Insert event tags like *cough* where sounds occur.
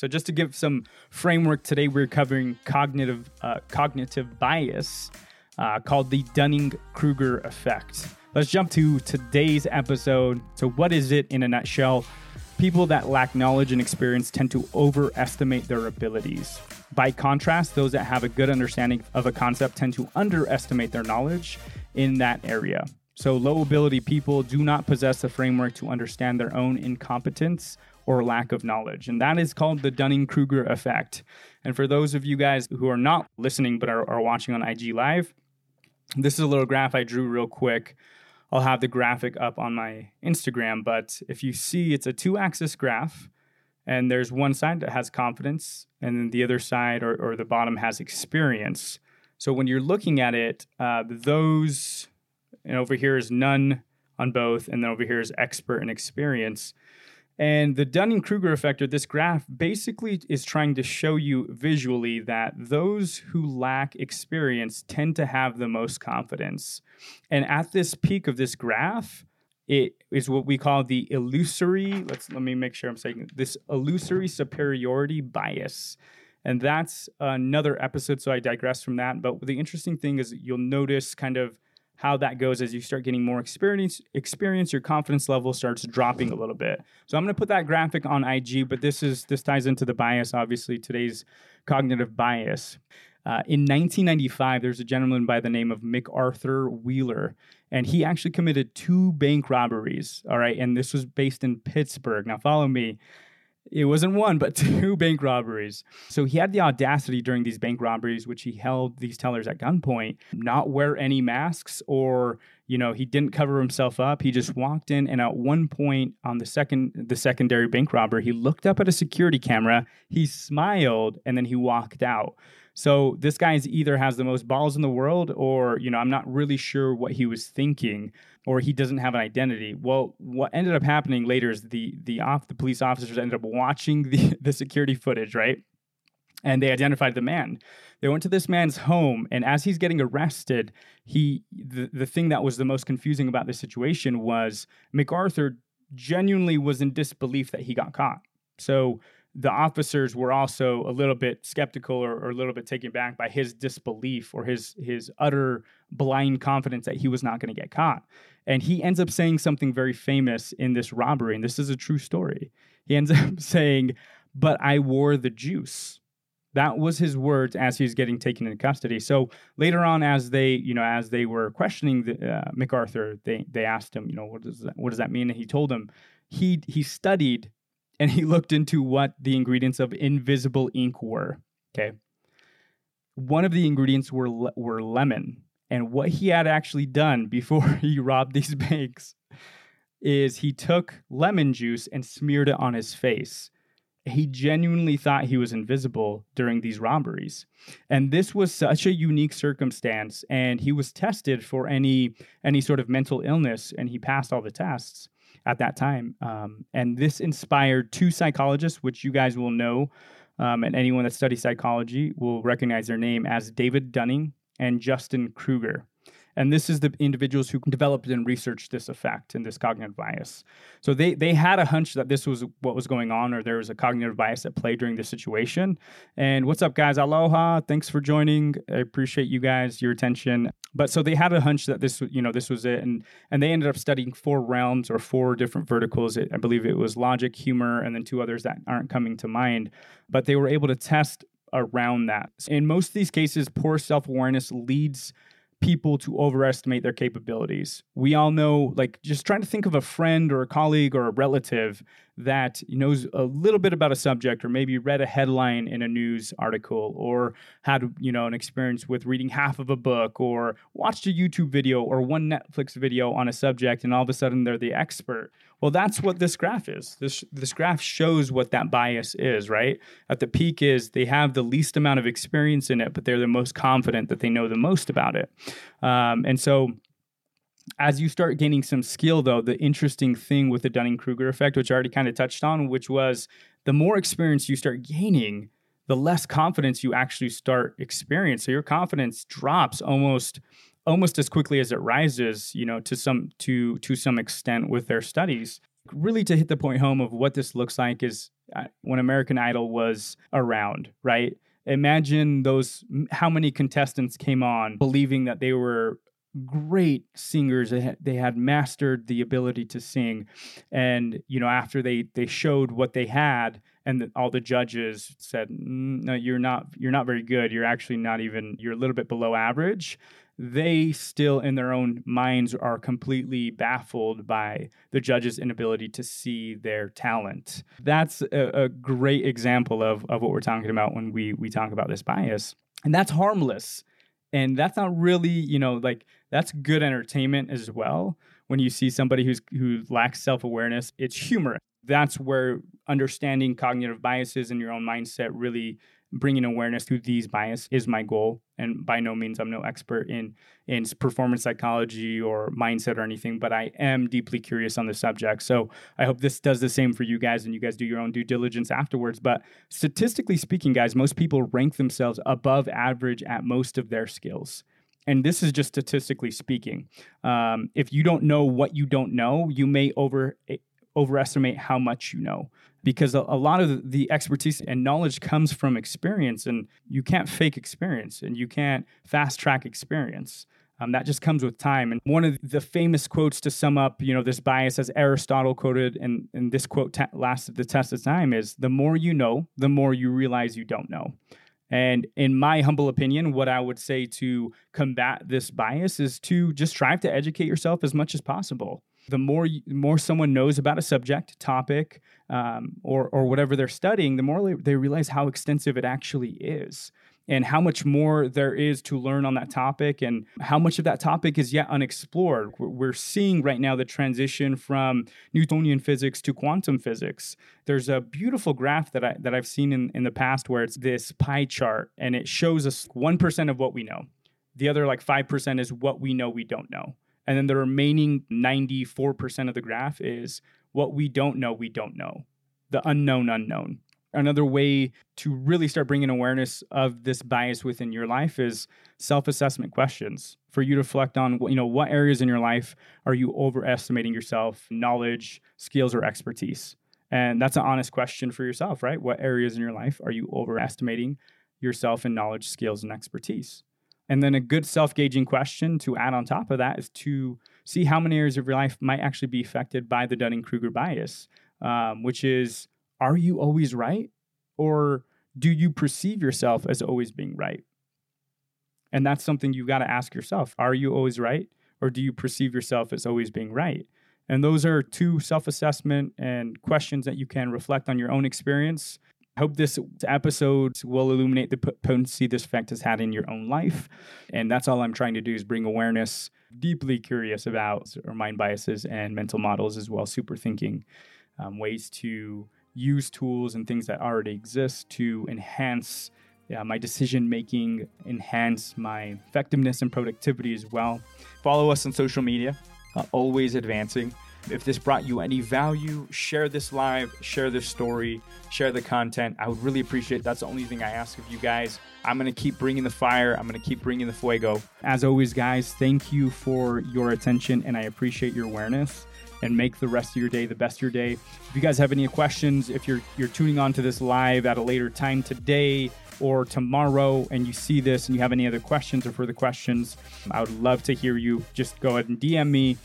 So just to give some framework, today we're covering cognitive uh, cognitive bias uh, called the Dunning Kruger effect. Let's jump to today's episode. So, what is it in a nutshell? People that lack knowledge and experience tend to overestimate their abilities. By contrast, those that have a good understanding of a concept tend to underestimate their knowledge in that area. So, low ability people do not possess the framework to understand their own incompetence or lack of knowledge. And that is called the Dunning Kruger effect. And for those of you guys who are not listening but are, are watching on IG Live, this is a little graph I drew real quick. I'll have the graphic up on my Instagram. But if you see, it's a two axis graph, and there's one side that has confidence, and then the other side or, or the bottom has experience. So when you're looking at it, uh, those, and over here is none on both, and then over here is expert and experience. And the Dunning Kruger effect, or this graph, basically is trying to show you visually that those who lack experience tend to have the most confidence. And at this peak of this graph, it is what we call the illusory, let's let me make sure I'm saying this illusory superiority bias. And that's another episode, so I digress from that. But the interesting thing is you'll notice kind of how that goes as you start getting more experience experience your confidence level starts dropping a little bit. So i'm going to put that graphic on ig but this is this ties into the bias obviously today's cognitive bias. Uh, in 1995 there's a gentleman by the name of mcarthur wheeler and he actually committed two bank robberies all right? And this was based in pittsburgh. Now follow me it wasn't one, but *laughs* two bank robberies. So he had the audacity during these bank robberies, which he held these tellers at gunpoint, not wear any masks or, you know, he didn't cover himself up. He just walked in and at one point on the second the secondary bank robber, he looked up at a security camera, he smiled, and then he walked out. So this guy's either has the most balls in the world or, you know, I'm not really sure what he was thinking or he doesn't have an identity. Well, what ended up happening later is the the off the police officers ended up watching the *laughs* the security footage, right? And they identified the man. They went to this man's home, and as he's getting arrested, he the, the thing that was the most confusing about the situation was McArthur genuinely was in disbelief that he got caught. So the officers were also a little bit skeptical or, or, a little bit taken back by his disbelief or his his utter blind confidence that he was not going to get caught. And he ends up saying something very famous in this robbery, and this is a true story. He ends *laughs* up saying, "But I wore the juice." That was his words as he's getting taken into custody. So later on, as they, you know, as they were questioning the, uh, McArthur, they they asked him, you know, what does that what does that mean? And he told them he he studied and he looked into what the ingredients of invisible ink were. Okay. One of the ingredients were were lemon, and what he had actually done before *laughs* he robbed these banks is he took lemon juice and smeared it on his face. He genuinely thought he was invisible during these robberies. And this was such a unique circumstance and he was tested for any any sort of mental illness and he passed all the tests at that time. Um, and this inspired two psychologists, which you guys will know, um, and anyone that studies psychology will recognize their name as David Dunning and Justin Kruger. And this is the individuals who developed and researched this effect and this cognitive bias. So they they had a hunch that this was what was going on, or there was a cognitive bias at play during this situation. And what's up, guys? Aloha! Thanks for joining. I appreciate you guys, your attention. But so they had a hunch that this, you know, this was it, and and they ended up studying four realms or four different verticals. I believe it was logic, humor, and then two others that aren't coming to mind. But they were able to test around that. In most of these cases, poor self awareness leads people to overestimate their capabilities. We all know, like, just trying to think of a friend or a colleague or a relative that knows a little bit about a subject or maybe read a headline in a news article or had you know an experience with reading half of a book or watched a YouTube video or one Netflix video on a subject and all of a sudden they're the expert. Well, that's what this graph is. This this graph shows what that bias is, right? At the peak is they have the least amount of experience in it, but they're the most confident that they know the most about it. Um, and so as you start gaining some skill, though, the interesting thing with the Dunning Kruger effect, which I already kind of touched on, which was the more experience you start gaining, the less confidence you actually start experiencing. So your confidence drops almost almost as quickly as it rises, you know, to some to to some extent with their studies. Really, to hit the point home of what this looks like is uh, when American Idol was around, right? Imagine those how many contestants came on believing that they were great singers they had mastered the ability to sing and you know after they they showed what they had and the, all the judges said mm, no you're not you're not very good. You're actually not even you're a little bit below average. They still in their own minds are completely baffled by the judge's inability to see their talent. That's a, a great example of, of what we're talking about when we we talk about this bias. And that's harmless. And that's not really you know like that's good entertainment as well. When you see somebody who's who lacks self-awareness it's humorous that's where understanding cognitive biases in your own mindset really bringing awareness to these bias is my goal. And by no means i'm no expert in in performance psychology or mindset or anything but i am deeply curious on the subject. So i hope this does the same for you guys and you guys do your own due diligence afterwards. But statistically speaking guys most people rank themselves above average at most of their skills. And this is just statistically speaking. Um, if you don't know what you don't know you may over overestimate how much you know because a, a, lot of the expertise and knowledge comes from experience and you can't fake experience and you can't fast track experience. Um, that just comes with time. And one of the famous quotes to sum up you know this bias as aristotle quoted and, and this quote t- lasted the test of time is the more you know the more you realize you don't know. And in my humble opinion, what I would say to combat this bias is to just strive to educate yourself as much as possible the more more someone knows about a subject, topic, um, or or whatever they're studying, the more they realize how extensive it actually is, and how much more there is to learn on that topic, and how much of that topic is yet unexplored. We're seeing right now the transition from Newtonian physics to quantum physics. There's a beautiful graph that I that I've seen in, in the past where it's this pie chart, and it shows us one percent of what we know. The other like five percent is what we know we don't know. And then the remaining 94% of the graph is what we don't know, we don't know, the unknown unknown. Another way to really start bringing awareness of this bias within your life is self-assessment questions. For you to reflect on you know what areas in your life are you overestimating yourself knowledge skills or expertise? And that's an honest question for yourself right? What areas in your life are you overestimating yourself in knowledge skills and expertise and then a good self gauging question to add on top of that is to see how many areas of your life might actually be affected by the Dunning Kruger bias, um, which is are you always right? Or do you perceive yourself as always being right? And that's something you've got to ask yourself. Are you always right? Or do you perceive yourself as always being right? And those are two self assessment and questions that you can reflect on your own experience hope this episode will illuminate the potency this effect has had in your own life. And that's all I'm trying to do is bring awareness, deeply curious about our mind biases and mental models as well, super thinking, um, ways to use tools and things that already exist to enhance yeah, my decision making, enhance my effectiveness and productivity as well. Follow us on social media, uh, always advancing. If this brought you any value, share this live, share this story, share the content. I would really appreciate it. That's the only thing I ask of you guys. I'm going to keep bringing the fire. I'm going to keep bringing the fuego. As always, guys, thank you for your attention and I appreciate your awareness and make the rest of your day the best of your day. If you guys have any questions, if you're you're tuning on to this live at a later time today or tomorrow and you see this and you have any other questions or further questions, I would love to hear you. Just go ahead and DM me